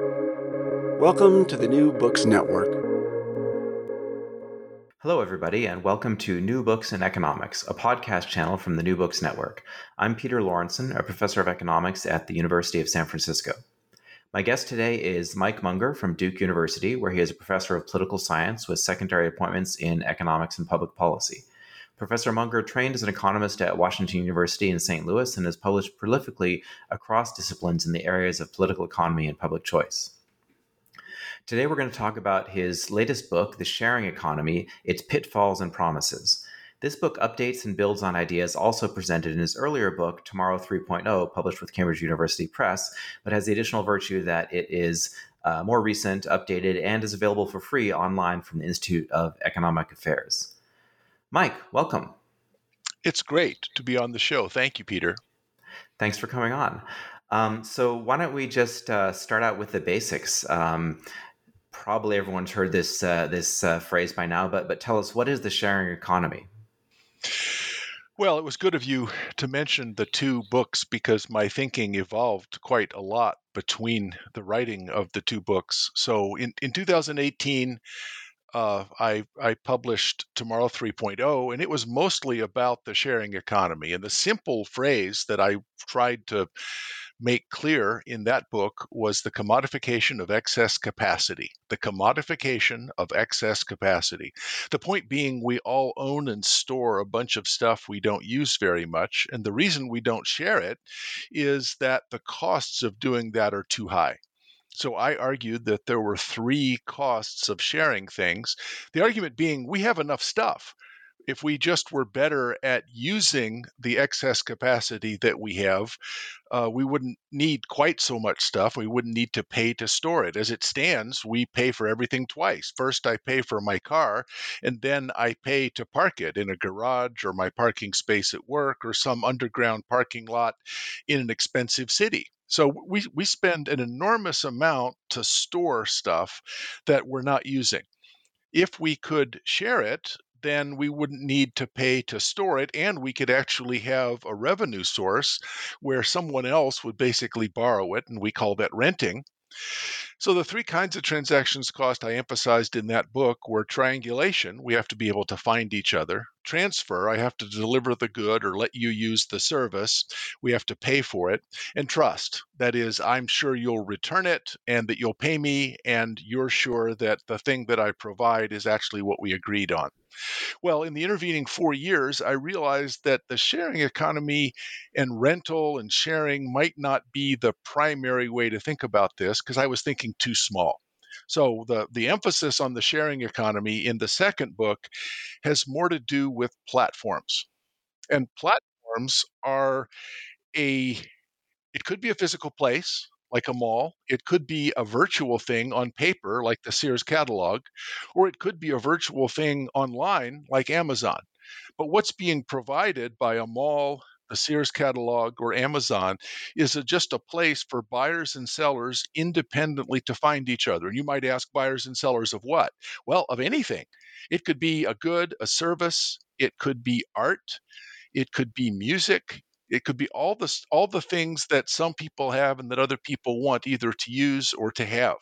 Welcome to the New Books Network. Hello, everybody, and welcome to New Books in Economics, a podcast channel from the New Books Network. I'm Peter Lorentzen, a professor of economics at the University of San Francisco. My guest today is Mike Munger from Duke University, where he is a professor of political science with secondary appointments in economics and public policy. Professor Munger trained as an economist at Washington University in St. Louis and has published prolifically across disciplines in the areas of political economy and public choice. Today, we're going to talk about his latest book, The Sharing Economy Its Pitfalls and Promises. This book updates and builds on ideas also presented in his earlier book, Tomorrow 3.0, published with Cambridge University Press, but has the additional virtue that it is uh, more recent, updated, and is available for free online from the Institute of Economic Affairs. Mike, welcome. It's great to be on the show. Thank you, Peter. Thanks for coming on. Um, so, why don't we just uh, start out with the basics? Um, probably everyone's heard this uh, this uh, phrase by now, but but tell us what is the sharing economy? Well, it was good of you to mention the two books because my thinking evolved quite a lot between the writing of the two books. So in, in 2018, uh, I, I published Tomorrow 3.0, and it was mostly about the sharing economy. And the simple phrase that I tried to make clear in that book was the commodification of excess capacity. The commodification of excess capacity. The point being, we all own and store a bunch of stuff we don't use very much. And the reason we don't share it is that the costs of doing that are too high. So I argued that there were three costs of sharing things. The argument being we have enough stuff. If we just were better at using the excess capacity that we have, uh, we wouldn't need quite so much stuff. We wouldn't need to pay to store it. As it stands, we pay for everything twice. First, I pay for my car, and then I pay to park it in a garage or my parking space at work or some underground parking lot in an expensive city. So we, we spend an enormous amount to store stuff that we're not using. If we could share it, then we wouldn't need to pay to store it, and we could actually have a revenue source where someone else would basically borrow it, and we call that renting. So the three kinds of transactions cost I emphasized in that book were triangulation, we have to be able to find each other. Transfer, I have to deliver the good or let you use the service. We have to pay for it. And trust, that is, I'm sure you'll return it and that you'll pay me, and you're sure that the thing that I provide is actually what we agreed on. Well, in the intervening four years, I realized that the sharing economy and rental and sharing might not be the primary way to think about this because I was thinking too small. So the the emphasis on the sharing economy in the second book has more to do with platforms. And platforms are a it could be a physical place like a mall. It could be a virtual thing on paper, like the Sears catalog, or it could be a virtual thing online, like Amazon. But what's being provided by a mall, the Sears catalog, or Amazon is a, just a place for buyers and sellers independently to find each other. And you might ask buyers and sellers of what? Well, of anything. It could be a good, a service, it could be art, it could be music, it could be all the all the things that some people have and that other people want either to use or to have.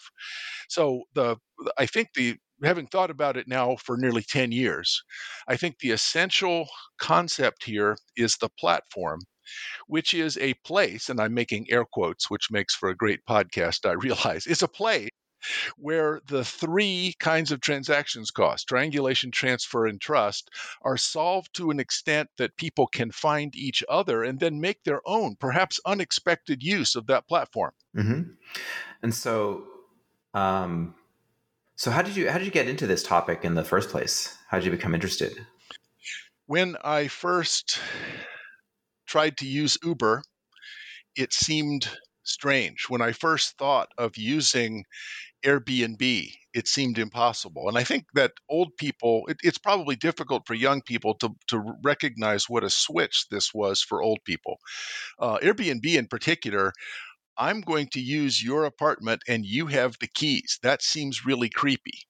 So the I think the having thought about it now for nearly 10 years, I think the essential concept here is the platform, which is a place, and I'm making air quotes, which makes for a great podcast, I realize, is a place where the three kinds of transactions cost triangulation, transfer, and trust are solved to an extent that people can find each other and then make their own, perhaps unexpected use of that platform. Mm-hmm. And so, um, so how did you how did you get into this topic in the first place? How did you become interested? When I first tried to use Uber, it seemed strange. When I first thought of using Airbnb, it seemed impossible. And I think that old people, it, it's probably difficult for young people to, to recognize what a switch this was for old people. Uh, Airbnb, in particular, I'm going to use your apartment and you have the keys. That seems really creepy.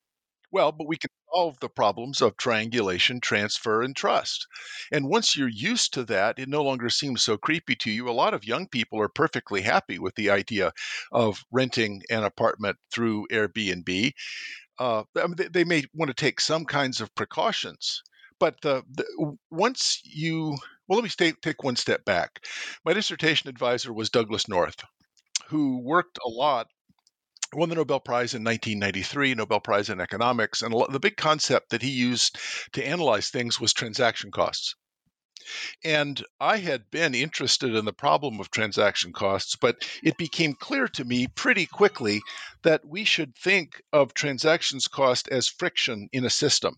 Well, but we can solve the problems of triangulation, transfer, and trust. And once you're used to that, it no longer seems so creepy to you. A lot of young people are perfectly happy with the idea of renting an apartment through Airbnb. Uh, I mean, they, may want to take some kinds of precautions, but the, the, once you well let me stay, take one step back my dissertation advisor was Douglass North who worked a lot won the Nobel Prize in 1993, Nobel Prize in economics, and the big concept that he used to analyze things was transaction costs. And I had been interested in the problem of transaction costs, but it became clear to me pretty quickly that we should think of transactions cost as friction in a system.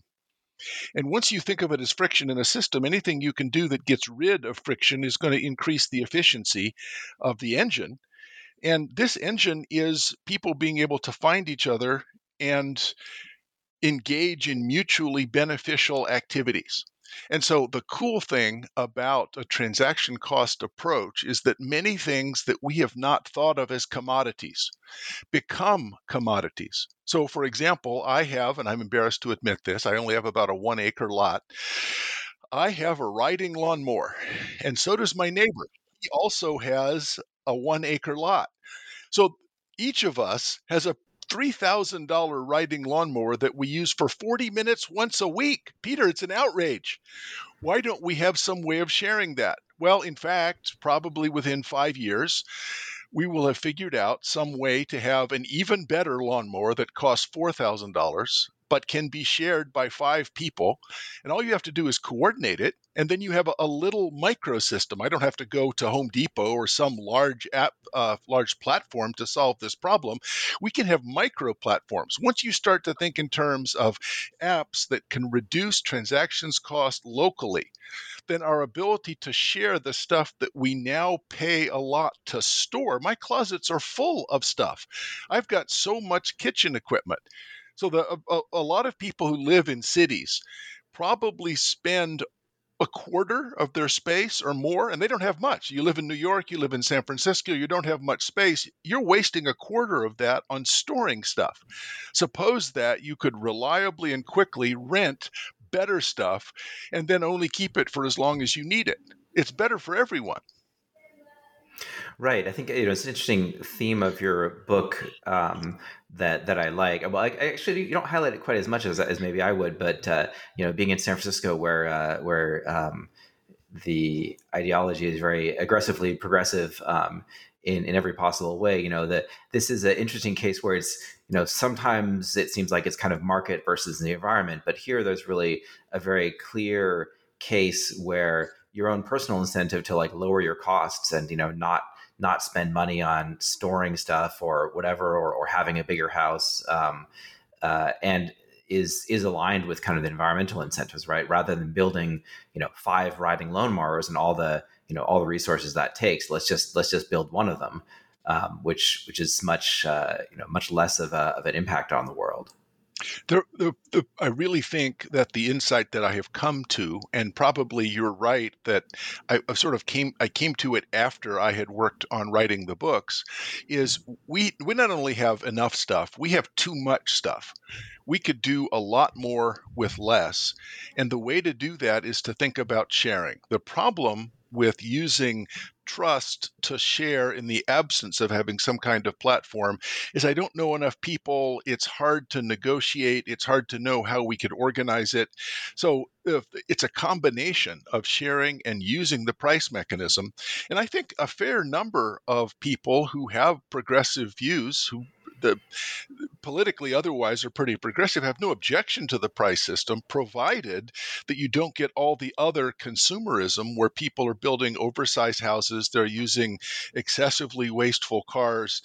And once you think of it as friction in a system, anything you can do that gets rid of friction is going to increase the efficiency of the engine. And this engine is people being able to find each other and engage in mutually beneficial activities. And so the cool thing about a transaction cost approach is that many things that we have not thought of as commodities become commodities. So, for example, I have, and I'm embarrassed to admit this, I only have about a one acre lot. I have a riding lawnmower, and so does my neighbor. He also has a one acre lot. So each of us has a $3,000 riding lawnmower that we use for 40 minutes once a week. Peter, it's an outrage. Why don't we have some way of sharing that? Well, in fact, probably within five years, we will have figured out some way to have an even better lawnmower that costs $4,000 but can be shared by five people. And all you have to do is coordinate it. And then you have a, a little microsystem. I don't have to go to Home Depot or some large app, uh, large platform to solve this problem. We can have micro platforms. Once you start to think in terms of apps that can reduce transactions cost locally, then our ability to share the stuff that we now pay a lot to store. My closets are full of stuff. I've got so much kitchen equipment. So the a, a lot of people who live in cities probably spend a quarter of their space or more, and they don't have much. You live in New York, you live in San Francisco, you don't have much space. You're wasting a quarter of that on storing stuff. Suppose that you could reliably and quickly rent better stuff and then only keep it for as long as you need it. It's better for everyone. Right. I think you know it's an interesting theme of your book um, that that I like. Well, I, actually, you don't highlight it quite as much as, as maybe I would, but uh, you know, being in San Francisco, where uh, where um, the ideology is very aggressively progressive um, in in every possible way. You know that this is an interesting case where it's you know sometimes it seems like it's kind of market versus the environment, but here there's really a very clear case where your own personal incentive to like lower your costs and you know not not spend money on storing stuff or whatever or, or having a bigger house um, uh, and is is aligned with kind of the environmental incentives right? Rather than building you know five riding lawnmowers and all the you know all the resources that takes let's just let's just build one of them um, which which is much uh, you know much less of, a, of an impact on the world the, the, I really think that the insight that I have come to, and probably you're right that I, I sort of came I came to it after I had worked on writing the books, is we we not only have enough stuff, we have too much stuff. We could do a lot more with less, and the way to do that is to think about sharing. The problem with using trust to share in the absence of having some kind of platform is I don't know enough people. It's hard to negotiate. It's hard to know how we could organize it. So it's a combination of sharing and using the price mechanism. And I think a fair number of people who have progressive views, who the politically otherwise are pretty progressive have no objection to the price system provided that you don't get all the other consumerism where people are building oversized houses they're using excessively wasteful cars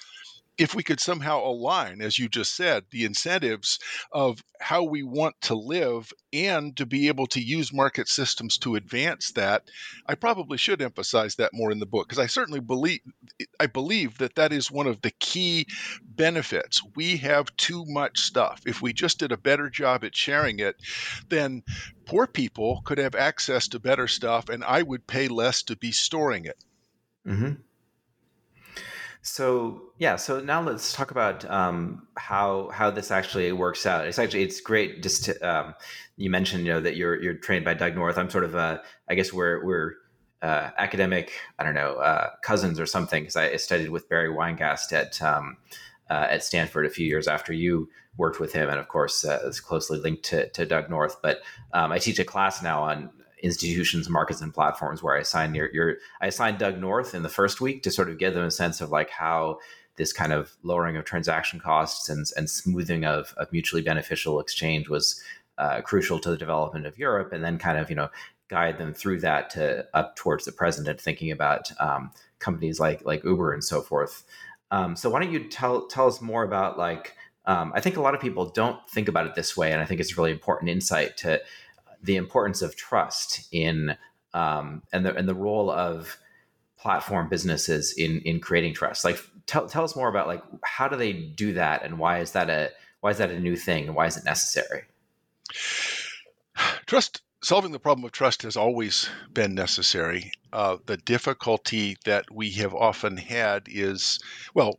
if we could somehow align, as you just said, the incentives of how we want to live and to be able to use market systems to advance that, I probably should emphasize that more in the book because I certainly believe I believe that that is one of the key benefits. We have too much stuff. If we just did a better job at sharing it, then poor people could have access to better stuff, and I would pay less to be storing it. Mm-hmm. So yeah, so now let's talk about um, how how this actually works out. It's actually it's great. Just to, um, you mentioned you know that you're you're trained by Doug North. I'm sort of a I guess we're we're uh, academic I don't know uh, cousins or something because I studied with Barry Weingast at um, uh, at Stanford a few years after you worked with him, and of course uh, is closely linked to, to Doug North. But um, I teach a class now on institutions, markets, and platforms where I assign your, your I assigned Doug North in the first week to sort of give them a sense of like how this kind of lowering of transaction costs and, and smoothing of, of mutually beneficial exchange was uh, crucial to the development of Europe, and then kind of you know guide them through that to up towards the present, and thinking about um, companies like like Uber and so forth. Um, so why don't you tell tell us more about like um, I think a lot of people don't think about it this way, and I think it's a really important insight to the importance of trust in um, and the and the role of platform businesses in in creating trust. Like, tell tell us more about like how do they do that, and why is that a why is that a new thing, and why is it necessary? Trust solving the problem of trust has always been necessary. Uh, the difficulty that we have often had is, well,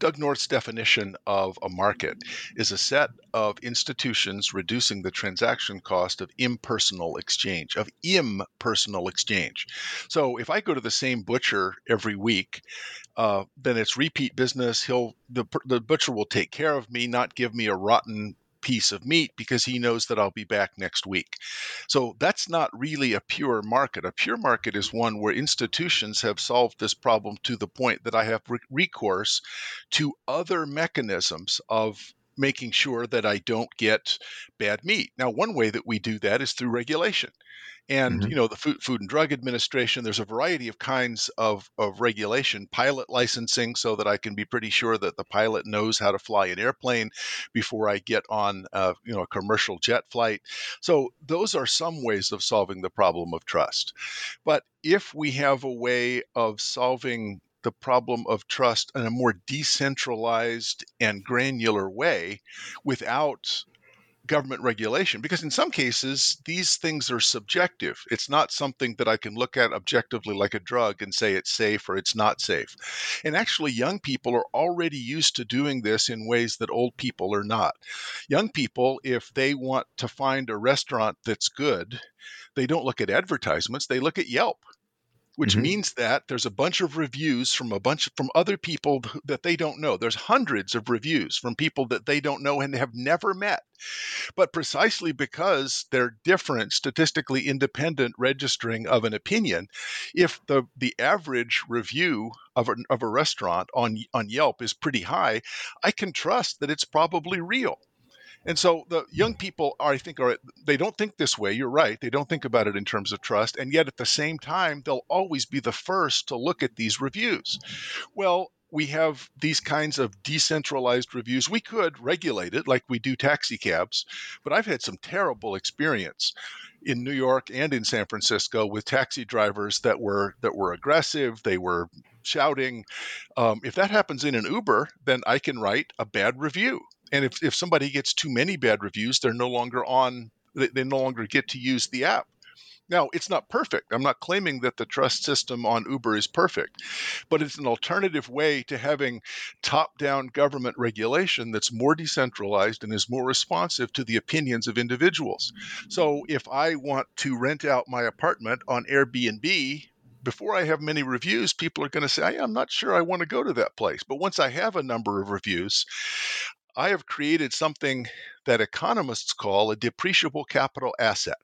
Doug North's definition of a market is a set of institutions reducing the transaction cost of impersonal exchange, of impersonal exchange. So if I go to the same butcher every week, uh, then it's repeat business. He'll the, the butcher will take care of me, not give me a rotten piece of meat because he knows that I'll be back next week. So that's not really a pure market. A pure market is one where institutions have solved this problem to the point that I have re- recourse to other mechanisms of making sure that I don't get bad meat. Now, one way that we do that is through regulation and mm-hmm. you know the food, food and drug administration there's a variety of kinds of, of regulation pilot licensing so that i can be pretty sure that the pilot knows how to fly an airplane before i get on a, you know a commercial jet flight so those are some ways of solving the problem of trust but if we have a way of solving the problem of trust in a more decentralized and granular way without government regulation. Because in some cases these things are subjective. It's not something that i can look at objectively like a drug and say it's safe or it's not safe. And actually young people are already used to doing this in ways that old people are not. Young people if they want to find a restaurant that's good they don't look at advertisements they look at yelp which mm-hmm. means that there's a bunch of reviews from a bunch of, from other people that they don't know. There's hundreds of reviews from people that they don't know and have never met. But precisely because they're different, statistically independent registering of an opinion, if the the average review of a, of a restaurant on on Yelp is pretty high, I can trust that it's probably real. And so the young people are, I think, are they don't think this way. You're right. They don't think about it in terms of trust, and yet at the same time, they'll always be the first to look at these reviews. Well, we have these kinds of decentralized reviews. We could regulate it like we do taxi cabs, but I've had some terrible experience in New York and in San Francisco with taxi drivers that were that were aggressive. They were shouting. Um, if that happens in an Uber, then I can write a bad review and if, if somebody gets too many bad reviews they're no longer on they, they no longer get to use the app now, it's not perfect. I'm not claiming that the trust system on Uber is perfect, but it's an alternative way to having top down government regulation that's more decentralized and is more responsive to the opinions of individuals. So, if I want to rent out my apartment on Airbnb, before I have many reviews, people are going to say, I'm not sure I want to go to that place. But once I have a number of reviews, I have created something that economists call a depreciable capital asset.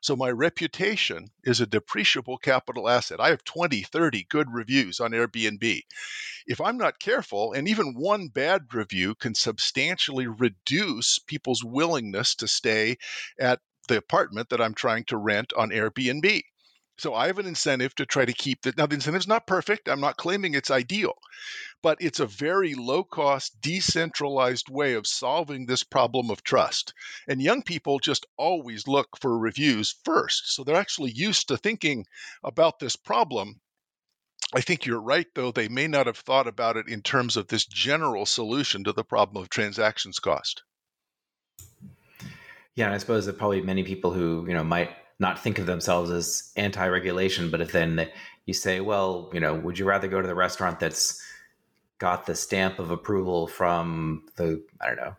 So my reputation is a depreciable capital asset. I have 20, 30 good reviews on Airbnb. If I'm not careful, and even one bad review can substantially reduce people's willingness to stay at the apartment that I'm trying to rent on Airbnb. So I have an incentive to try to keep that. Now, the incentive's not perfect. I'm not claiming it's ideal, but it's a very low cost, decentralized way of solving this problem of trust. And young people just always look for reviews first. So they're actually used to thinking about this problem. I think you're right, though. They may not have thought about it in terms of this general solution to the problem of transactions cost. Yeah, and I suppose that probably many people who you know might not think of themselves as anti-regulation, but if then you say, well, you know, would you rather go to the restaurant that's got the stamp of approval from the I don't know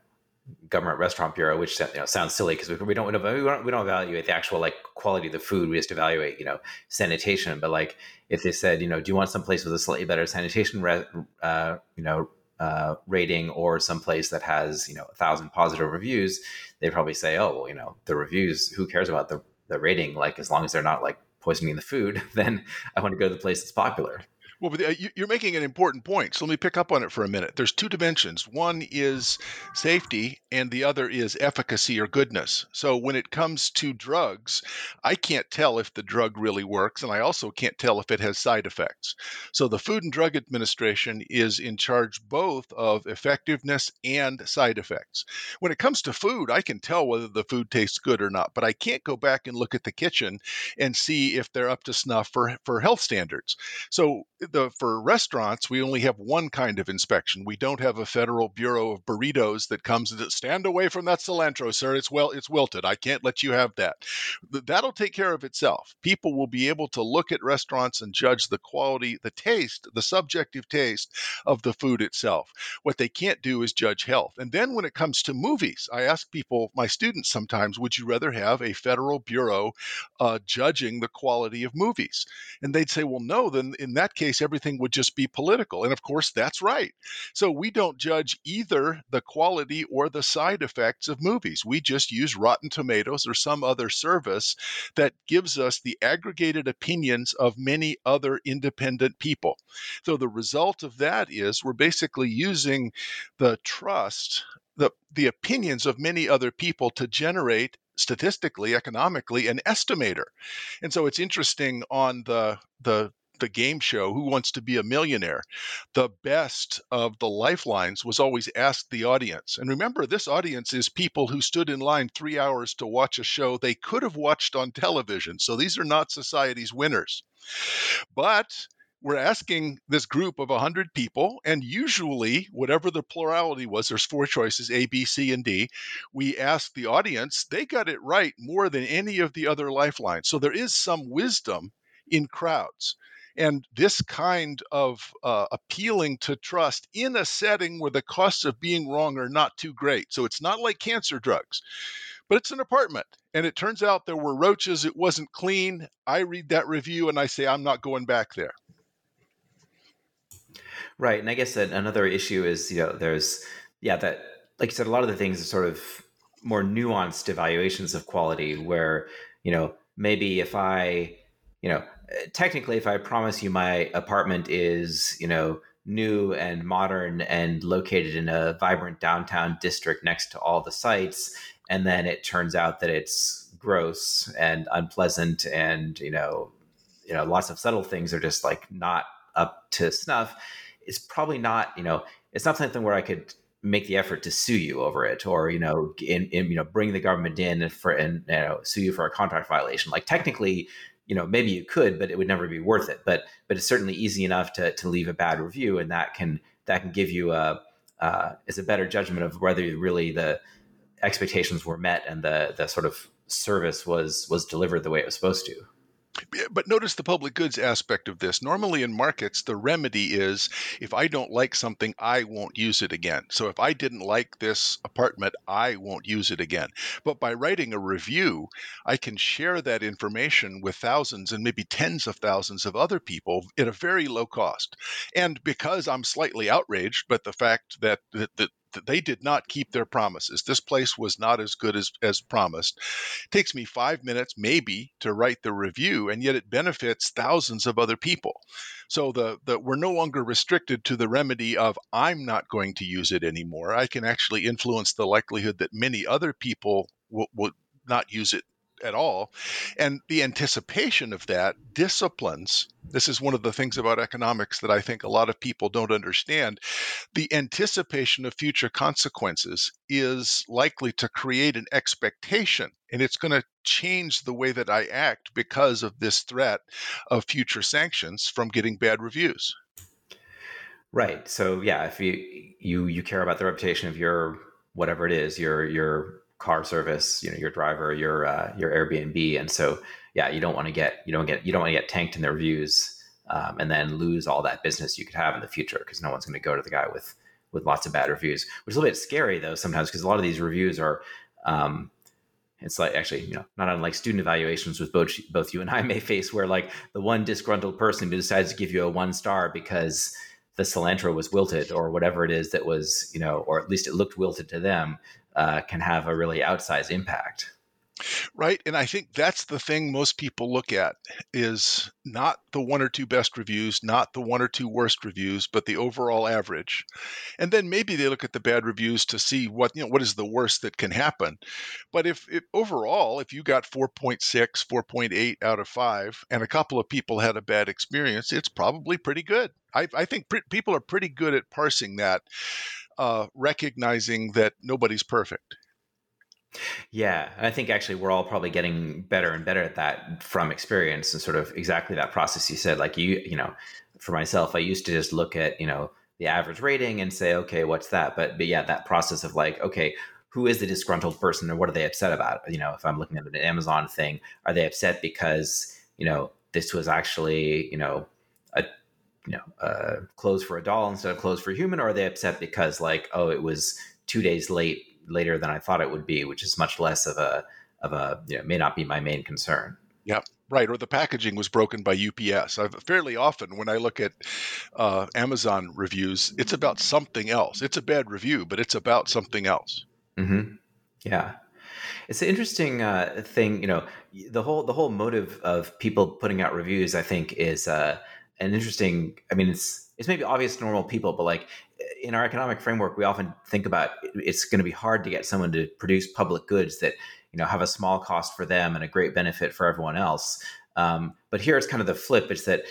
government restaurant bureau, which you know sounds silly because we, don't we don't we don't evaluate the actual like quality of the food. We just evaluate you know sanitation. But like if they said you know do you want some place with a slightly better sanitation re- uh, you know uh, rating or some place that has you know a thousand positive reviews, they probably say oh well you know the reviews who cares about the the rating like as long as they're not like poisoning the food then I want to go to the place that's popular. Well, but uh, you're making an important point. So let me pick up on it for a minute. There's two dimensions. One is safety, and the other is efficacy or goodness. So when it comes to drugs, I can't tell if the drug really works, and I also can't tell if it has side effects. So the Food and Drug Administration is in charge both of effectiveness and side effects. When it comes to food, I can tell whether the food tastes good or not, but I can't go back and look at the kitchen and see if they're up to snuff for, for health standards. So the for restaurants, we only have one kind of inspection. We don't have a federal bureau of burritos that comes and says, stand away from that cilantro, sir. It's well, it's wilted. I can't let you have that. That'll take care of itself. People will be able to look at restaurants and judge the quality, the taste, the subjective taste of the food itself. What they can't do is judge health. And then when it comes to movies, I ask people, my students sometimes, would you rather have a federal bureau uh, judging the quality of movies? And they'd say, well, no. Then in that case everything would just be political. And of course, that's right. So we don't judge either the quality or the side effects of movies. We just use Rotten Tomatoes or some other service that gives us the aggregated opinions of many other independent people. So the result of that is we're basically using the trust the, the opinions of many other people to generate statistically economically an estimator and so it's interesting on the the the game show Who Wants to Be a Millionaire, the best of the lifelines was always ask the audience. And remember, this audience is people who stood in line three hours to watch a show they could have watched on television. So these are not society's winners. But we're asking this group of 100 people, and usually, whatever the plurality was, there's four choices A, B, C, and D. We ask the audience, they got it right more than any of the other lifelines. So there is some wisdom in crowds. And this kind of uh, appealing to trust in a setting where the costs of being wrong are not too great. So it's not like cancer drugs, but it's an apartment. And it turns out there were roaches, it wasn't clean. I read that review and I say, I'm not going back there. Right. And I guess that another issue is, you know, there's, yeah, that, like you said, a lot of the things are sort of more nuanced evaluations of quality where, you know, maybe if I, you know, technically, if I promise you my apartment is, you know, new and modern and located in a vibrant downtown district next to all the sites, and then it turns out that it's gross and unpleasant and, you know, you know, lots of subtle things are just like not up to snuff, it's probably not, you know, it's not something where I could make the effort to sue you over it or you know in, in, you know bring the government in for and you know sue you for a contract violation. Like technically you know maybe you could but it would never be worth it. But but it's certainly easy enough to to leave a bad review and that can that can give you a uh, is a better judgment of whether really the expectations were met and the the sort of service was was delivered the way it was supposed to but notice the public goods aspect of this. Normally in markets, the remedy is if I don't like something, I won't use it again. So if I didn't like this apartment, I won't use it again. But by writing a review, I can share that information with thousands and maybe tens of thousands of other people at a very low cost. And because I'm slightly outraged, but the fact that, that, that they did not keep their promises. This place was not as good as, as promised. It takes me five minutes, maybe, to write the review, and yet it benefits thousands of other people. So the, the we're no longer restricted to the remedy of I'm not going to use it anymore. I can actually influence the likelihood that many other people will, will not use it at all. And the anticipation of that disciplines. This is one of the things about economics that I think a lot of people don't understand. The anticipation of future consequences is likely to create an expectation, and it's going to change the way that I act because of this threat of future sanctions from getting bad reviews. Right. So yeah, if you you you care about the reputation of your whatever it is, your your car service, you know, your driver, your uh, your Airbnb, and so yeah, you don't want to get you don't get you don't want to get tanked in the reviews um, and then lose all that business you could have in the future because no one's going to go to the guy with with lots of bad reviews, which is a little bit scary though sometimes because a lot of these reviews are. Um, it's like actually, you know, not unlike student evaluations, which both both you and I may face, where like the one disgruntled person who decides to give you a one star because the cilantro was wilted or whatever it is that was, you know, or at least it looked wilted to them, uh, can have a really outsized impact. Right. And I think that's the thing most people look at is not the one or two best reviews, not the one or two worst reviews, but the overall average. And then maybe they look at the bad reviews to see what, you know, what is the worst that can happen. But if, overall, if you got 4.6, 4.8 out of 5 and a couple of people had a bad experience, it's probably pretty good. I, I think pre- people are pretty good at parsing that, uh, recognizing that nobody's perfect yeah, I think actually we're all probably getting better and better at that from experience and sort of exactly that process you said. Like you, you know, for myself, I used to just look at you know the average rating and say, okay, what's that? But but yeah, that process of like, okay, who is the disgruntled person and what are they upset about? You know, if I'm looking at an Amazon thing, are they upset because you know this was actually you know you know uh, clothes for a doll instead of clothes for a human, or are they upset because like oh it was two days late later than I thought it would be, which is much less of a of a you know may not be my main concern. yeah Right, or the packaging was broken by UPS. I've, fairly often, when I look at uh, Amazon reviews, it's about something else. It's a bad review, but it's about something else. Mm-hmm. Yeah, it's an interesting uh, thing. You know, the whole the whole motive of people putting out reviews, I think, is uh, an interesting. I mean, it's it's maybe obvious to normal people, but like in our economic framework, we often think about it's going to be hard to get someone to produce public goods that you know have a small cost for them and a great benefit for everyone else. Um, but here it's kind of the flip: it's that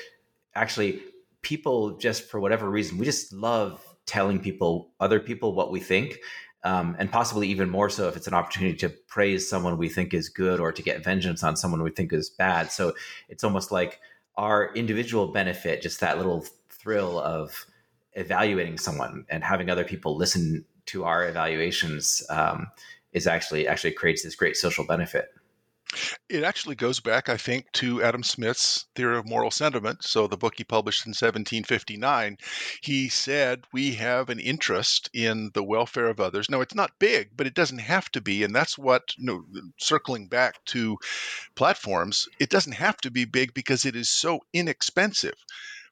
actually people just for whatever reason we just love telling people other people what we think. Um, and possibly even more so if it's an opportunity to praise someone we think is good or to get vengeance on someone we think is bad. So it's almost like our individual benefit, just that little thrill of evaluating someone and having other people listen to our evaluations um, is actually actually creates this great social benefit. It actually goes back, I think, to Adam Smith's theory of moral sentiment. So, the book he published in 1759, he said, We have an interest in the welfare of others. Now, it's not big, but it doesn't have to be. And that's what, you know, circling back to platforms, it doesn't have to be big because it is so inexpensive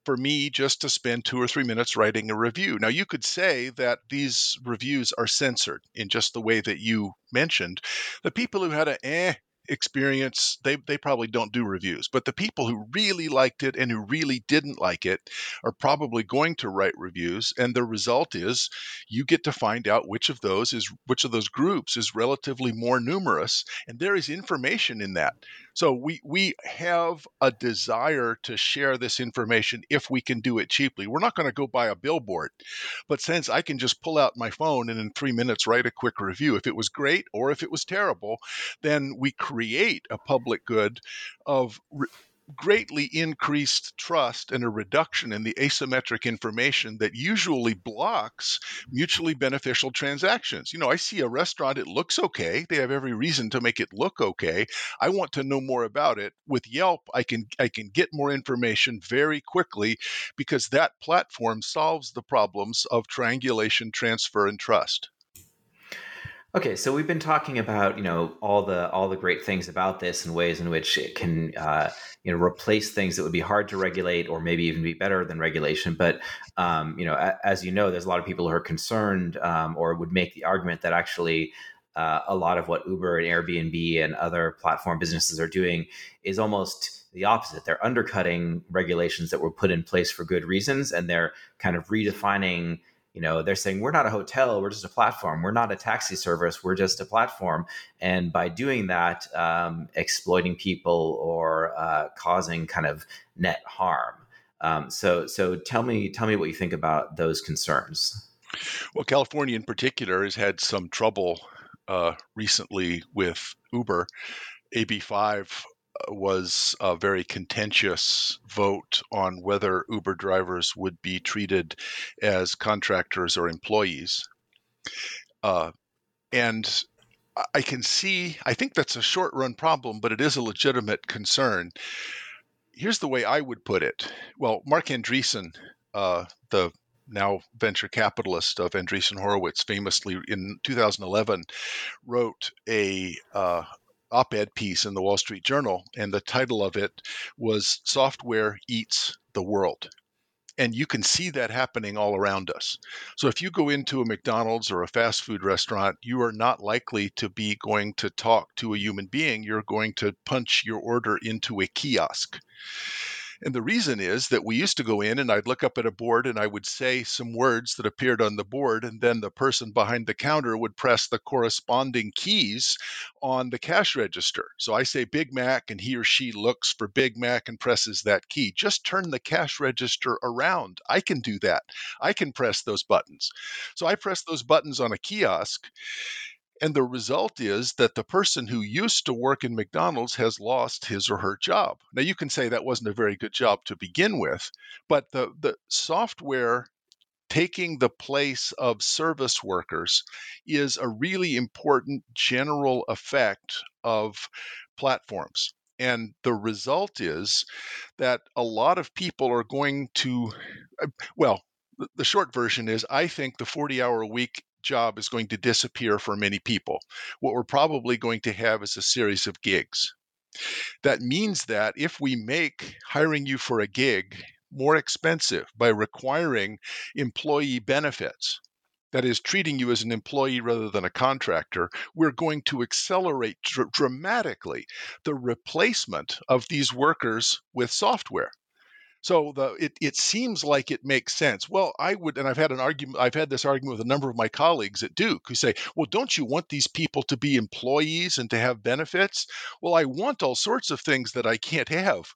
for me just to spend two or three minutes writing a review. Now, you could say that these reviews are censored in just the way that you mentioned. The people who had a eh experience, they, they probably don't do reviews. But the people who really liked it and who really didn't like it are probably going to write reviews. And the result is you get to find out which of those is which of those groups is relatively more numerous. And there is information in that. So we we have a desire to share this information if we can do it cheaply. We're not going to go buy a billboard, but since I can just pull out my phone and in three minutes write a quick review, if it was great or if it was terrible, then we create a public good of re- greatly increased trust and a reduction in the asymmetric information that usually blocks mutually beneficial transactions. You know, I see a restaurant, it looks okay. They have every reason to make it look okay. I want to know more about it. With Yelp, I can I can get more information very quickly because that platform solves the problems of triangulation, transfer and trust. Okay, so we've been talking about you know all the all the great things about this and ways in which it can uh, you know replace things that would be hard to regulate or maybe even be better than regulation. But um, you know, a, as you know, there's a lot of people who are concerned um, or would make the argument that actually uh, a lot of what Uber and Airbnb and other platform businesses are doing is almost the opposite. They're undercutting regulations that were put in place for good reasons, and they're kind of redefining you know they're saying we're not a hotel we're just a platform we're not a taxi service we're just a platform. And by doing that um, exploiting people or uh, causing kind of net harm. Um, so so tell me tell me what you think about those concerns. Well california in particular has had some trouble uh, recently with uber. AB5 was a very contentious vote on whether Uber drivers would be treated as contractors or employees. Uh, and I can see, I think that's a short run problem, but it is a legitimate concern. here's the way I would put it. Well, Marc Andreessen, uh, the now venture capitalist of Andreessen Horowitz, famously in 2011 wrote a uh, op-ed piece in the Wall Street Journal, and the title of it was "Software Eats the World." And you can see that happening all around us. So if you go into a McDonald's or a fast food restaurant, you are not likely to be going to talk to a human being. You're going to punch your order into a kiosk. And the reason is that we used to go in and I'd look up at a board and I would say some words that appeared on the board, and then the person behind the counter would press the corresponding keys on the cash register. So I say Big Mac, and he or she looks for Big Mac and presses that key. Just turn the cash register around. I can do that. I can press those buttons. So I press those buttons on a kiosk and the result is that the person who used to work in McDonald's has lost his or her job. Now, you can say that wasn't a very good job to begin with, but the, the software taking the place of service workers is a really important general effect of platforms. And the result is that a lot of people are going to, uh, well, the short version is I think the 40 hour week job is going to disappear for many people. What we're probably going to have is a series of gigs. That means that if we make hiring you for a gig more expensive by requiring employee benefits, that is, treating you as an employee rather than a contractor, we're going to accelerate dr- dramatically the replacement of these workers with software. So the it, it seems like it makes sense. Well, I would, and I've had an argument. I've had this argument with a number of my colleagues at Duke who say, "Well, don't you want these people to be employees and to have benefits?" Well, I want all sorts of things that I can't have.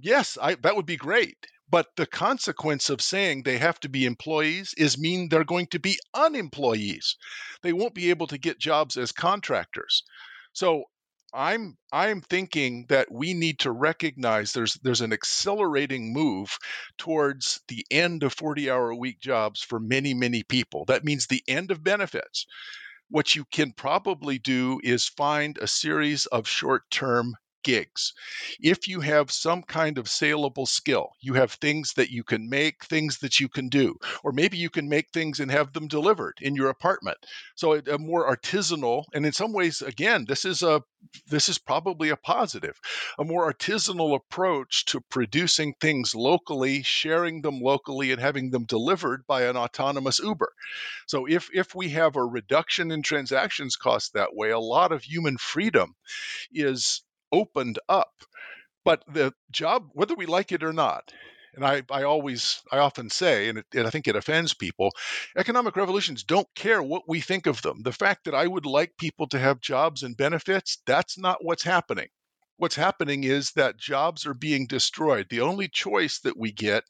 Yes, I, that would be great. But the consequence of saying they have to be employees is mean they're going to be unemployees. They won't be able to get jobs as contractors. So I'm I'm thinking that we need to recognize there's there's an accelerating move towards the end of 40 hour a week jobs for many many people. That means the end of benefits. What you can probably do is find a series of short term gigs. If you have some kind of saleable skill, you have things that you can make, things that you can do, or maybe you can make things and have them delivered in your apartment. So a more artisanal, and in some ways, again, this is a this is probably a positive, a more artisanal approach to producing things locally, sharing them locally, and having them delivered by an autonomous Uber. So if if we have a reduction in transactions costs that way, a lot of human freedom is opened up. But the job, whether we like it or not, and I, I always, I often say, and, it, and I think it offends people, economic revolutions don't care what we think of them. The fact that I would like people to have jobs and benefits, that's not what's happening what's happening is that jobs are being destroyed. The only choice that we get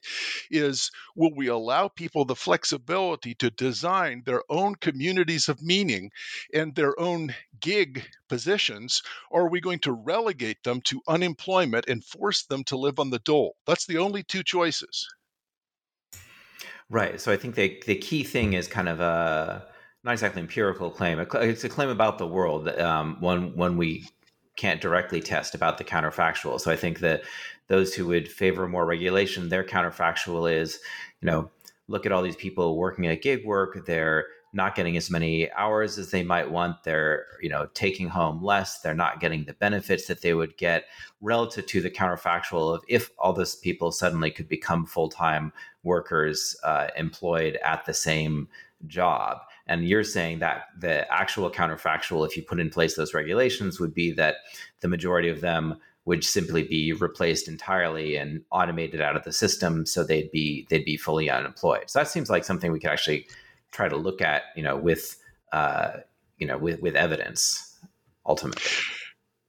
is will we allow people the flexibility to design their own communities of meaning and their own gig positions, or are we going to relegate them to unemployment and force them to live on the dole? That's the only two choices. Right. So I think the the key thing is kind of a not exactly empirical claim. It's a claim about the world. Um, when when we can't directly test about the counterfactual. So I think that those who would favor more regulation, their counterfactual is, you know, look at all these people working at gig work. They're not getting as many hours as they might want. They're, you know, taking home less. They're not getting the benefits that they would get relative to the counterfactual of if all those people suddenly could become full time workers uh, employed at the same job. And you're saying that the actual counterfactual, if you put in place those regulations, would be that the majority of them would simply be replaced entirely and automated out of the system, so they'd be they'd be fully unemployed. So that seems like something we could actually try to look at, you know, with uh, you know, with with evidence ultimately.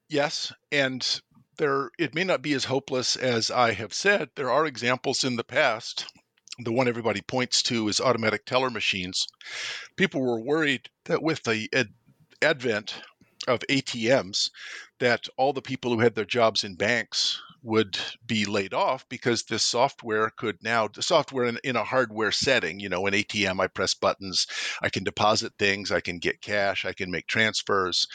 Yes, and there it may not be as hopeless as I have said. There are examples in the past the one everybody points to is automatic teller machines. People were worried that with the ad- advent of ATMs, that all the people who had their jobs in banks would be laid off because this software could now the software in, in, a hardware setting you know an atm i press buttons i can deposit things i can get cash i can make transfers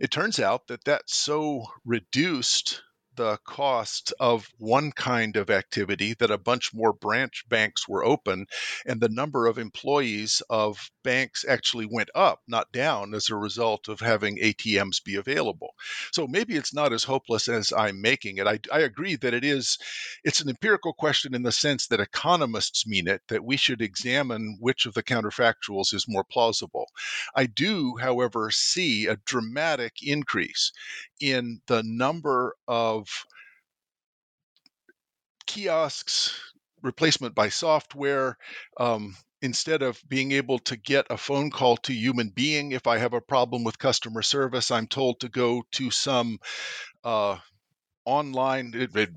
it turns out that that so reduced the cost of one kind of activity that a bunch more branch banks were open and the number of employees of banks actually went up not down as a result of having atms be available. So maybe it's not as hopeless as i'm making it. I, I agree that it is it's an empirical question in the sense that economists mean it that we should examine which of the counterfactuals is more plausible. I do however see a dramatic increase in the number of kiosks, replacement by software. Um, instead of being able to get a phone call to human being, if I have a problem with customer service, I'm told to go to some uh, online it, it,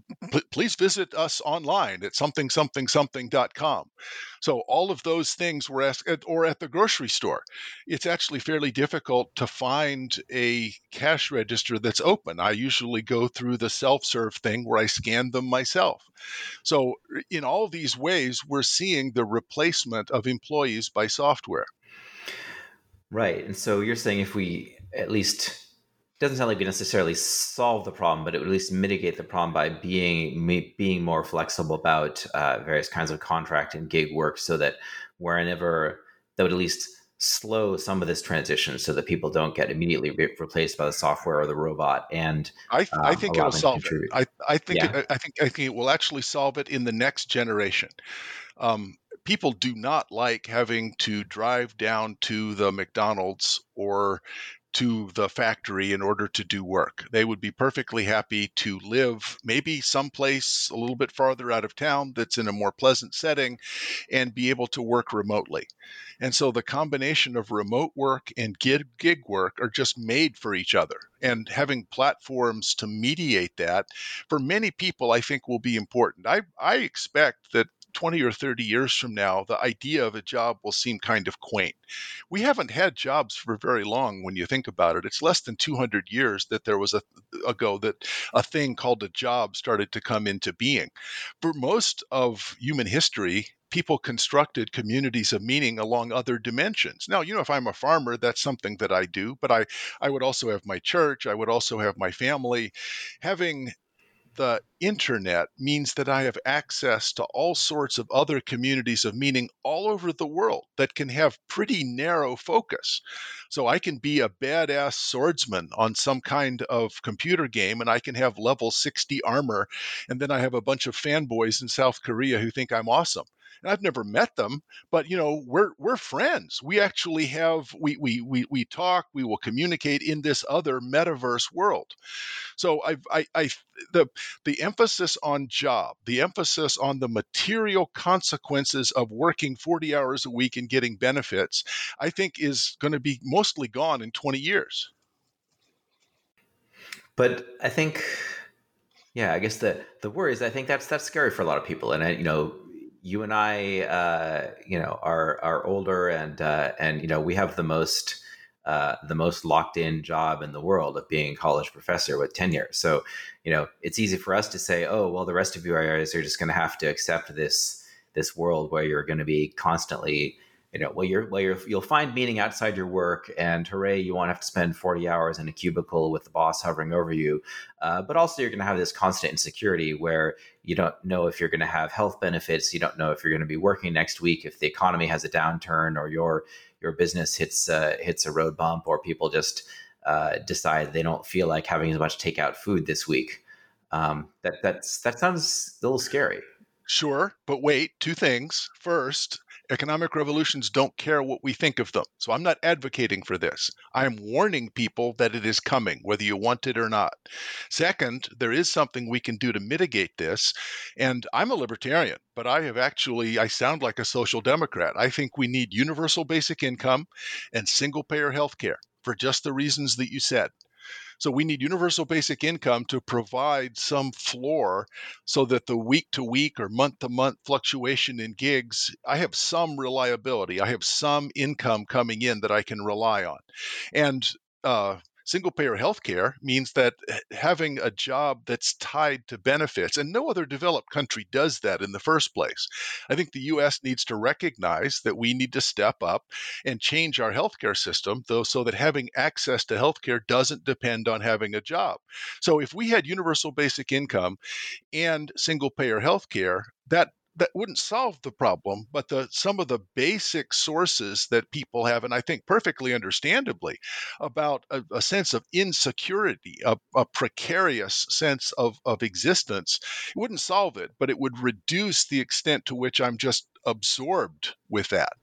please visit us online at something something something.com so all of those things were asked or at the grocery store. It's actually fairly difficult to find a cash register that's open. I usually go through the self-serve thing where i scan them myself. So in all these ways we're seeing the replacement of employees by software. Right and so you're saying if we at least doesn't sound like we necessarily solve the problem, but it would at least mitigate the problem by being being more flexible about uh, various kinds of contract and gig work, so that wherever that would at least slow some of this transition, so that people don't get immediately re- replaced by the software or the robot. And I, th- um, I think it'll solve it. I, I think yeah. it, I think I think it will actually solve it in the next generation. Um, people do not like having to drive down to the McDonald's or to the factory in order to do work. They would be perfectly happy to live maybe someplace a little bit farther out of town that's in a more pleasant setting and be able to work remotely. And so the combination of remote work and gig, gig work are just made for each other. And having platforms to mediate that for many people, I think will be important. I, I expect that 20 or 30 years from now, the idea of a job will seem kind of quaint. We haven't had jobs for very long when you think about it. It's less than 200 years that there was a ago that a thing called a job started to come into being. For most of human history, people constructed communities of meaning along other dimensions. Now, you know, if I'm a farmer, that's something that I do, but I, I would also have my church, I would also have my family. Having the internet means that I have access to all sorts of other communities of meaning all over the world that can have pretty narrow focus. So I can be a badass swordsman on some kind of computer game and I can have level 60 armor. And then I have a bunch of fanboys in South Korea who think I'm awesome. And I've never met them, but you know, we're we're friends. We actually have we we we we talk, we will communicate in this other metaverse world. So I I, I the the emphasis on job, the emphasis on the material consequences of working 40 hours a week and getting benefits, I think is going to be mostly gone in 20 years. But I think yeah, I guess the the worry is I think that's that's scary for a lot of people, and I, you know, you and I, uh, you know, are are older and uh, and you know we have the most uh, the most locked in job in the world of being a college professor with tenure. So, you know, it's easy for us to say, oh, well, the rest of you guys are just going to have to accept this this world where you're going to be constantly you know, well, you're, well, you're, you'll find meaning outside your work, and hooray, you won't have to spend 40 hours in a cubicle with the boss hovering over you. Uh, but also, you're going to have this constant insecurity where you don't know if you're going to have health benefits, you don't know if you're going to be working next week, if the economy has a downturn, or your your business hits uh, hits a road bump, or people just uh, decide they don't feel like having as much takeout food this week. Um, that that's that sounds a little scary. Sure, but wait, two things. First, Economic revolutions don't care what we think of them. So I'm not advocating for this. I am warning people that it is coming, whether you want it or not. Second, there is something we can do to mitigate this. And I'm a libertarian, but I have actually, I sound like a social democrat. I think we need universal basic income and single payer health care for just the reasons that you said. So we need universal basic income to provide some floor so that the week to week or month to month fluctuation in gigs, I have some reliability. I have some income coming in that I can rely on. And uh, single payer healthcare means that eh, having a job that's tied to benefits, and no other developed country does that in the first place. I think the US needs to recognize that we need to step up and change our healthcare system, though, so that having access to healthcare doesn't depend on having a job. So if we had universal basic income and single payer healthcare, that that wouldn't solve the problem, but the some of the basic sources that people have, and I think perfectly understandably, about a, a sense of insecurity, a, a, precarious sense of, of existence, it wouldn't solve it, but it would reduce the extent to which I'm just absorbed with that.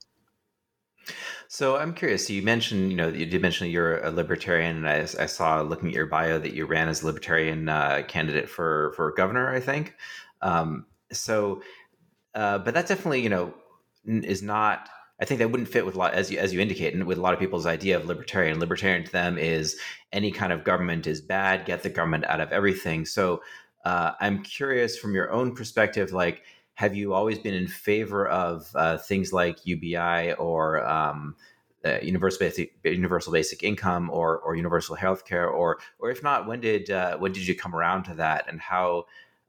So I'm curious. You mentioned, you know, you did mention you're a libertarian, and I, I saw looking at your bio that you ran as a libertarian uh, candidate for for governor. I think. Um, so uh, but that definitely, you know, is not. I think that wouldn't fit with a lot, as you as you indicate, and with a lot of people's idea of libertarian. Libertarian to them is any kind of government is bad. Get the government out of everything. So uh, I'm curious from your own perspective, like, have you always been in favor of uh, things like UBI or um, uh, universal basic universal basic income or or universal health care or or if not when did uh, when did you come around to that and how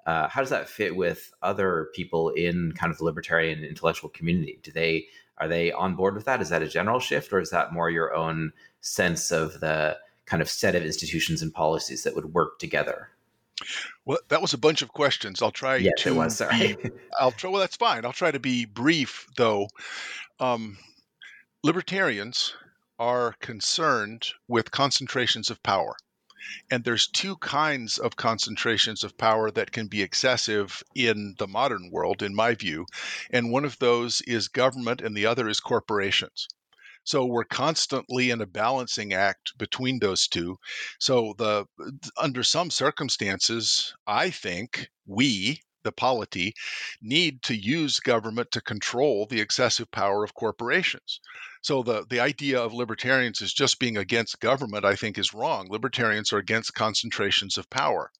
uh, how does that fit with other people in kind of the libertarian intellectual community? Do they are they on board with that? Is that a general shift, or is that more your own sense of the kind of set of institutions and policies that would work together? Well, that was a bunch of questions. I'll try yes, to. It was, sorry. I'll try. Well, that's fine. I'll try to be brief, though. Um, libertarians are concerned with concentrations of power. And there's two kinds of concentrations of power that can be excessive in the modern world, in my view. And one of those is government, and the other is corporations. So we're constantly in a balancing act between those two. So the under some circumstances, I think we the polity need to use government to control the excessive power of corporations. So the, the idea of libertarians as just being against government, I think, is wrong. Libertarians are against concentrations of power.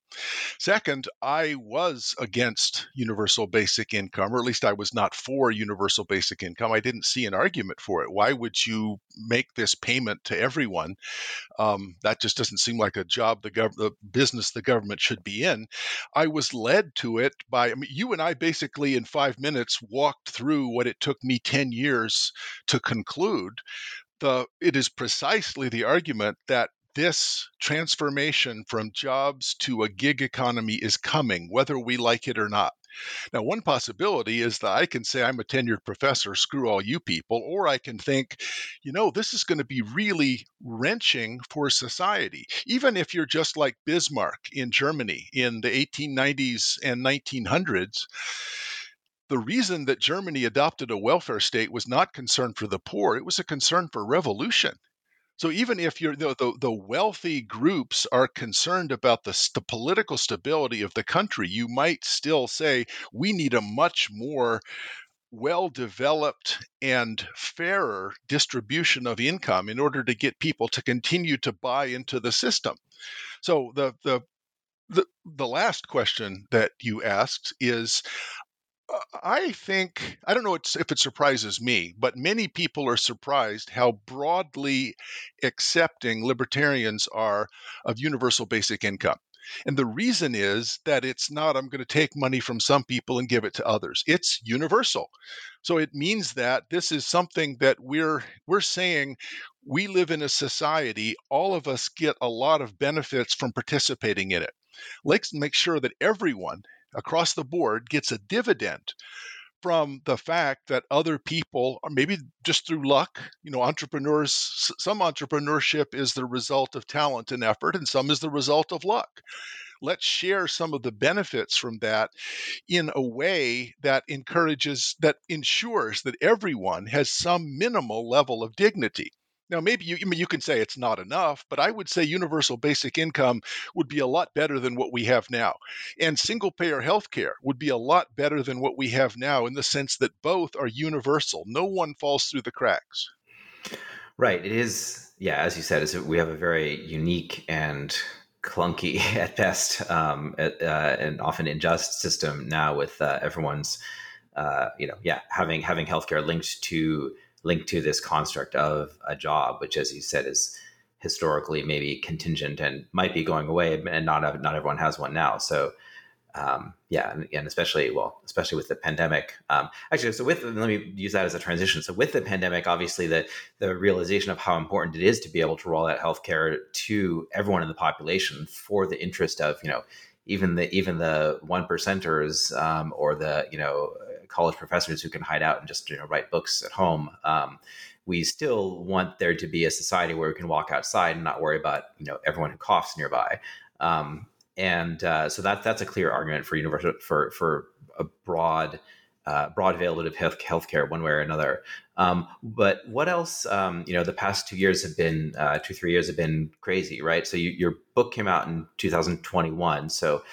Second, I was against universal basic income, or at least I was not for universal basic income. I didn't see an argument for it. Why would you make this payment to everyone? Um, that just doesn't seem like a job the, gov- the business the government should be in. I was led to it by I mean, you and I basically in five minutes walked through what it took me 10 years to conclude. The, it is precisely the argument that this transformation from jobs to a gig economy is coming, whether we like it or not. Now, one possibility is that I can say I'm a tenured professor, screw all you people, or I can think, you know, this is going to be really wrenching for society. Even if you're just like Bismarck in Germany in the 1890s and 1900s, the reason that Germany adopted a welfare state was not concern for the poor, it was a concern for revolution. So even if you're the, the, the, wealthy groups are concerned about the, the political stability of the country, you might still say we need a much more well developed and fairer distribution of income in order to get people to continue to buy into the system. So the the the, the last question that you asked is I think I don't know if it surprises me, but many people are surprised how broadly accepting libertarians are of universal basic income. And the reason is that it's not, I'm going to take money from some people and give it to others. It's universal. So it means that this is something that we're we're saying we live in a society, all of us get a lot of benefits from participating in it. Let's make sure that everyone across the board gets a dividend from the fact that other people, or maybe just through luck, you know, entrepreneurs, some entrepreneurship is the result of talent and effort, and some is the result of luck. Let's share some of the benefits from that in a way that encourages, that ensures that everyone has some minimal level of dignity. Now, maybe you, I mean, you can say it's not enough, but I would say universal basic income would be a lot better than what we have now. And single payer health care would be a lot better than what we have now in the sense that both are universal. No one falls through the cracks. Right. It is, yeah, as you said, we have a very unique and clunky at best um, uh, and often unjust system now with uh, everyone's, uh, you know, yeah, having having healthcare linked to linked to this construct of a job, which, as you said, is historically maybe contingent and might be going away, and not not everyone has one now. So um, yeah, and, and, especially well, especially with the pandemic. Um, actually, so with let me use that as a transition. So with the pandemic, obviously the the realization of how important it is to be able to roll out healthcare to everyone in the population for the interest of you know even the even the one percenters um, or the you know college professors who can hide out and just you know write books at home. Um, we still want there to be a society where we can walk outside and not worry about you know everyone who coughs nearby. Um, and uh, so that that's a clear argument for universal for for a broad uh, broad availability of health care, one way or another. Um, but what else? Um, you know, the past two years have been uh, two three years have been crazy, right? So you, your book came out in 2021, so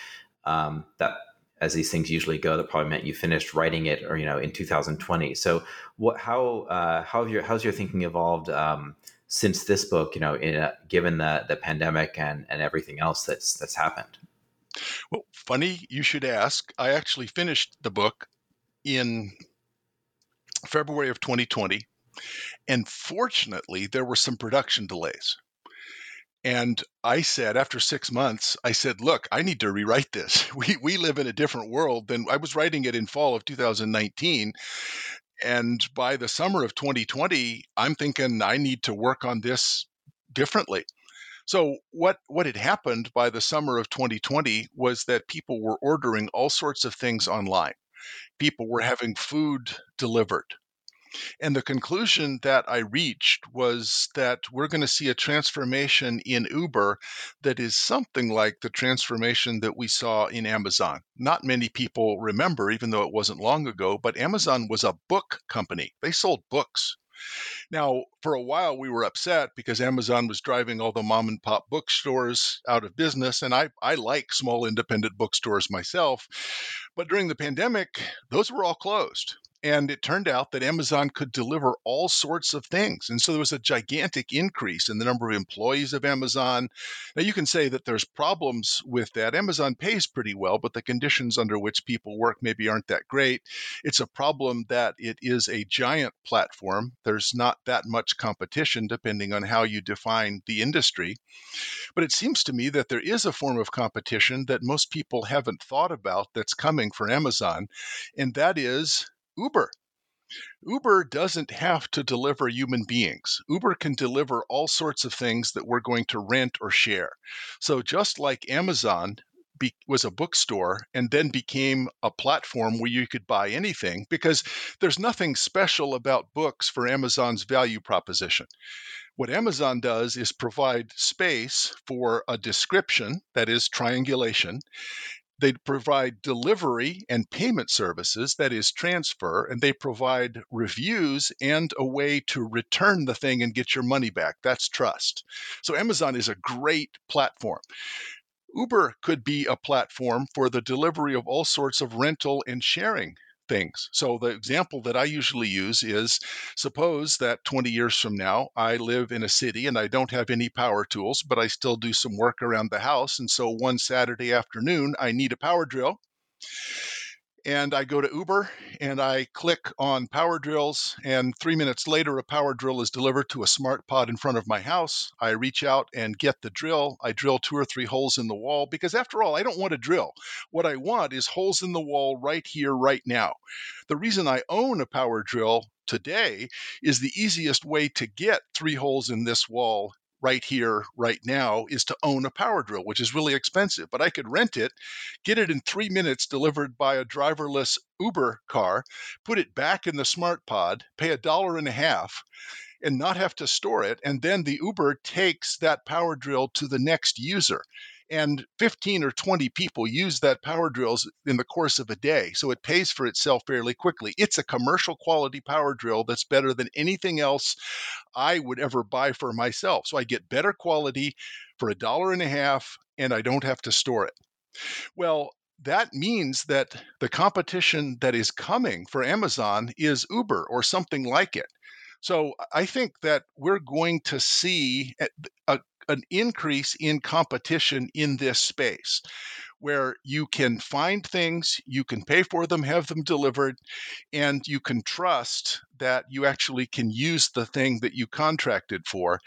um, that as these things usually go, that probably meant you finished writing it, or you know, in 2020. So what? How uh, how your how's your thinking evolved? Um, since this book, you know, in a, given the the pandemic and and everything else that's that's happened? Well, funny you should ask. I actually finished the book in February of 2020, and fortunately, there were some production delays. And I said, after six months, I said, look, I need to rewrite this. We, we live in a different world than I was writing it in fall of 2019. And by the summer of 2020, I'm thinking I need to work on this differently. So what what had happened by the summer of 2020 was that people were ordering all sorts of things online. People were having food delivered. And the conclusion that I reached was that we're going to see a transformation in Uber that is something like the transformation that we saw in Amazon. Not many people remember, even though it wasn't long ago, but Amazon was a book company. They sold books. Now, for a while, we were upset because Amazon was driving all the mom and pop bookstores out of business. And I, I like small independent bookstores myself. But during the pandemic, those were all closed. And it turned out that Amazon could deliver all sorts of things. And so there was a gigantic increase in the number of employees of Amazon. Now, you can say that there's problems with that. Amazon pays pretty well, but the conditions under which people work maybe aren't that great. It's a problem that it is a giant platform. There's not that much competition, depending on how you define the industry. But it seems to me that there is a form of competition that most people haven't thought about that's coming for Amazon, and that is Uber. Uber doesn't have to deliver human beings. Uber can deliver all sorts of things that we're going to rent or share. So, just like Amazon be, was a bookstore and then became a platform where you could buy anything, because there's nothing special about books for Amazon's value proposition. What Amazon does is provide space for a description, that is triangulation, they provide delivery and payment services, that is, transfer, and they provide reviews and a way to return the thing and get your money back. That's trust. So, Amazon is a great platform. Uber could be a platform for the delivery of all sorts of rental and sharing things. So the example that I usually use is suppose that 20 years from now, I live in a city and I don't have any power tools, but I still do some work around the house. And so one Saturday afternoon, I need a power drill and I go to Uber and I click on power drills. And three minutes later, a power drill is delivered to a smart pod in front of my house. I reach out and get the drill. I drill two or three holes in the wall because, after all, I don't want to drill. What I want is holes in the wall right here, right now. The reason I own a power drill today is the easiest way to get three holes in this wall right here, right now, is to own a power drill, which is really expensive. But I could rent it, get it in three minutes delivered by a driverless Uber car, put it back in the smart pod, pay a dollar and a half, and not have to store it. And then the Uber takes that power drill to the next user and 15 or 20 people use that power drills in the course of a day. So it pays for itself fairly quickly. It's a commercial quality power drill that's better than anything else I would ever buy for myself. So I get better quality for a dollar and a half and I don't have to store it. Well, that means that the competition that is coming for Amazon is Uber or something like it. So I think that we're going to see a, an increase in competition in this space. where you can find things, you can pay for them, have them delivered, and you can trust that you actually can use the thing that you contracted for.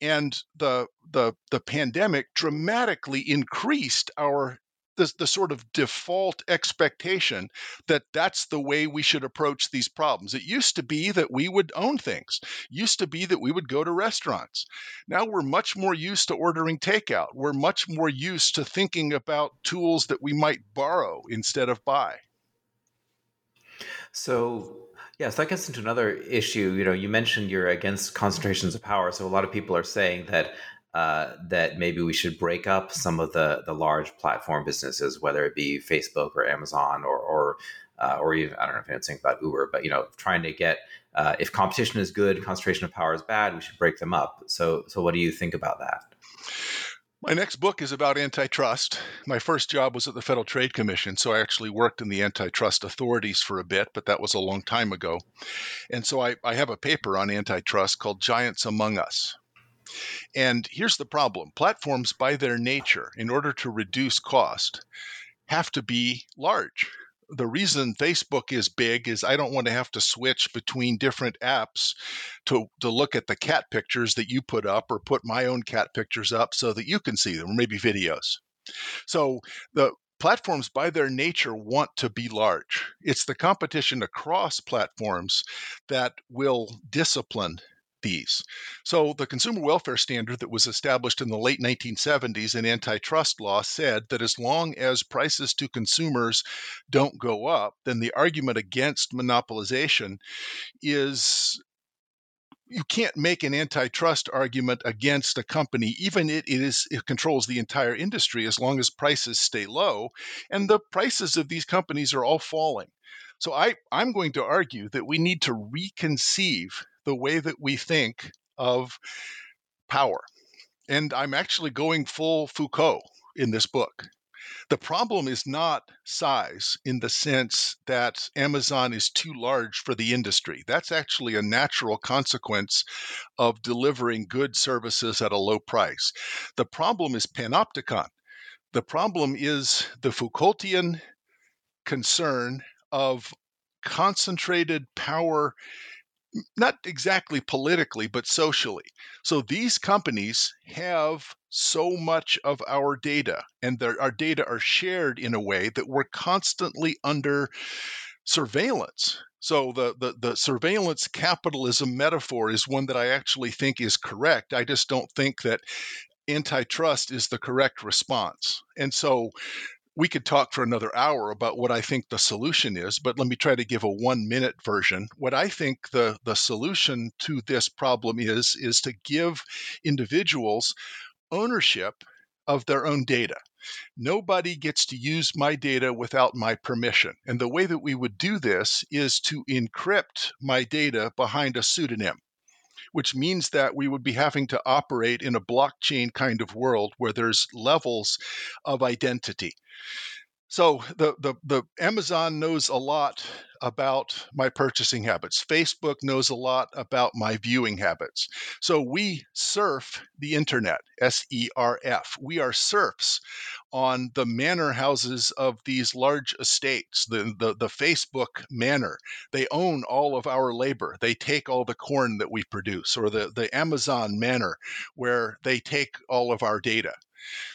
And the the the pandemic dramatically increased our the, the sort of default expectation that that's the way we should approach these problems. It used to be that we would own things, used to be that we would go to restaurants. Now we're much more used to ordering takeout. We're much more used to thinking about tools that we might borrow instead of buy. So, yes, that gets into another issue. You know, you mentioned you're against concentrations of power. So, a lot of people are saying that uh, that maybe we should break up some of the the large platform businesses, whether it be Facebook or Amazon or or uh, or even I don't know if you're anything about Uber, but you know, trying to get uh, if competition is good, concentration of power is bad, we should break them up. So so what do you think about that? My next book is about antitrust. My first job was at the Federal Trade Commission, so I actually worked in the antitrust authorities for a bit, but that was a long time ago. And so I, I have a paper on antitrust called Giants Among Us. And here's the problem platforms, by their nature, in order to reduce cost, have to be large. The reason Facebook is big is I don't want to have to switch between different apps to, to look at the cat pictures that you put up or put my own cat pictures up so that you can see them, or maybe videos. So the platforms by their nature want to be large. It's the competition across platforms that will discipline these. So, the consumer welfare standard that was established in the late 1970s in antitrust law said that as long as prices to consumers don't go up, then the argument against monopolization is you can't make an antitrust argument against a company, even it, it is it controls the entire industry as long as prices stay low, and the prices of these companies are all falling. So I, I'm going to argue that we need to reconceive the way that we think of power. And I'm actually going full Foucault in this book. The problem is not size in the sense that Amazon is too large for the industry. That's actually a natural consequence of delivering good services at a low price. The problem is panopticon. The problem is the Foucaultian concern of concentrated power not exactly politically, but socially. So these companies have so much of our data, and our data are shared in a way that we're constantly under surveillance. So the, the the surveillance capitalism metaphor is one that I actually think is correct. I just don't think that antitrust is the correct response. And so we could talk for another hour about what I think the solution is, but let me try to give a one minute version. What I think the, the solution to this problem is, is to give individuals ownership of their own data. Nobody gets to use my data without my permission. And the way that we would do this is to encrypt my data behind a pseudonym which means that we would be having to operate in a blockchain kind of world where there's levels of identity. So the, the, the Amazon knows a lot about my purchasing habits. Facebook knows a lot about my viewing habits. So we surf the internet, S E R F. We are serfs on the manor houses of these large estates, the, the, the Facebook manor. They own all of our labor. They take all the corn that we produce, or the, the Amazon manor, where they take all of our data.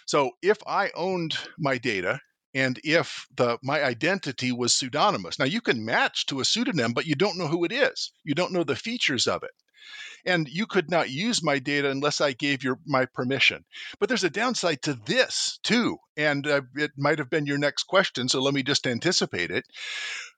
So if I owned my data and if the my identity was pseudonymous. Now you can match to a pseudonym, but you don't know who it is. You don't know the features of it. And you could not use my data unless I gave your my permission. But there's a downside to this too, and uh, it might have been your next question. So let me just anticipate it.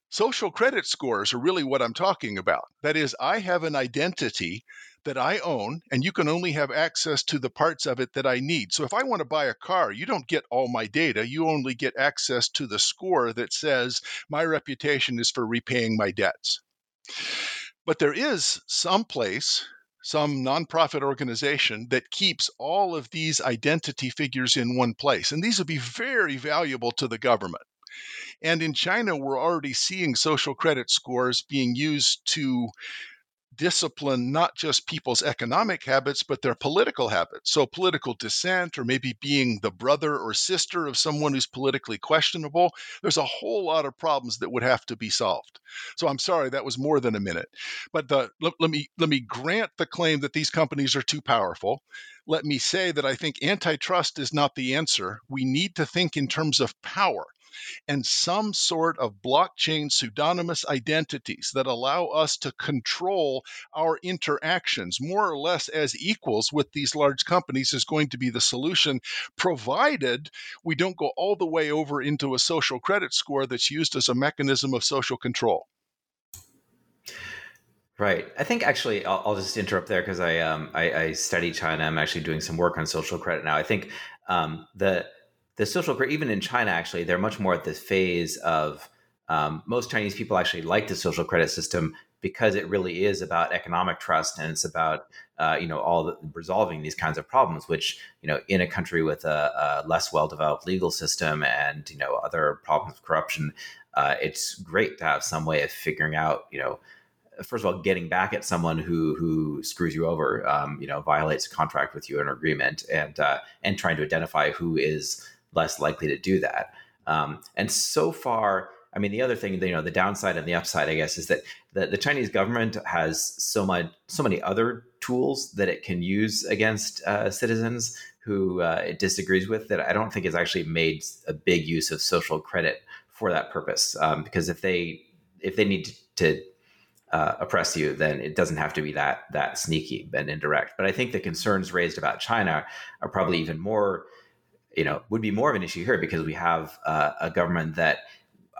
Social credit scores are really what I'm talking about. That is, I have an identity that I own, and you can only have access to the parts of it that I need. So if I want to buy a car, you don't get all my data. You only get access to the score that says my reputation is for repaying my debts. But there is some place, some nonprofit organization that keeps all of these identity figures in one place. And these would be very valuable to the government. And in China, we're already seeing social credit scores being used to discipline not just people's economic habits, but their political habits. So, political dissent, or maybe being the brother or sister of someone who's politically questionable, there's a whole lot of problems that would have to be solved. So, I'm sorry that was more than a minute, but the, let, let me let me grant the claim that these companies are too powerful. Let me say that I think antitrust is not the answer. We need to think in terms of power and some sort of blockchain pseudonymous identities that allow us to control our interactions more or less as equals with these large companies is going to be the solution, provided we don't go all the way over into a social credit score that's used as a mechanism of social control. Right. I think actually, I'll, I'll just interrupt there because I, um, I, I study China. I'm actually doing some work on social credit now. I think um, the the social credit, even in China, actually, they're much more at this phase of um, most Chinese people actually like the social credit system because it really is about economic trust and it's about uh, you know all the, resolving these kinds of problems which you know in a country with a, a less well developed legal system and you know other problems of corruption uh, it's great to have some way of figuring out you know first of all getting back at someone who who screws you over um, you know violates a contract with you an agreement and uh, and trying to identify who is less likely to do that. Um, and so far, I mean, the other thing, you know, the downside and the upside, I guess, is that the, the Chinese government has so much, so many other tools that it can use against uh, citizens who uh, it disagrees with that I don't think has actually made a big use of social credit for that purpose. Um, because if they if they need to uh, oppress you, then it doesn't have to be that that sneaky and indirect. But I think the concerns raised about China are probably even more you know, would be more of an issue here because we have uh, a government that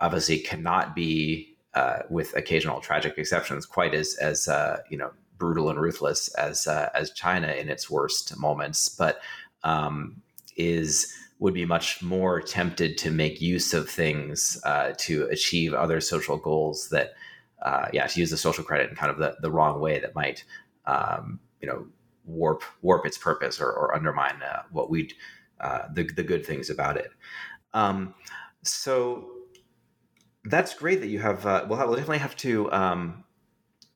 obviously cannot be, uh, with occasional tragic exceptions, quite as as uh, you know brutal and ruthless as uh, as China in its worst moments, but um, is would be much more tempted to make use of things uh, to achieve other social goals that, uh, yeah, to use the social credit in kind of the, the wrong way that might, um, you know, warp warp its purpose or, or undermine what we'd uh, the the good things about it. Um, so that's great that you have. Uh, we'll, have, we'll definitely have to um,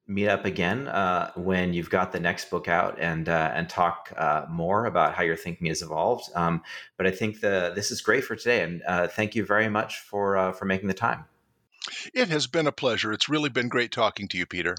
meet up again uh, when you've got the next book out and uh, and talk uh, more about how your thinking has evolved. Um, but I think the this is great for today, and uh, thank you very much for uh, for making the time. It has been a pleasure. It's really been great talking to you, Peter.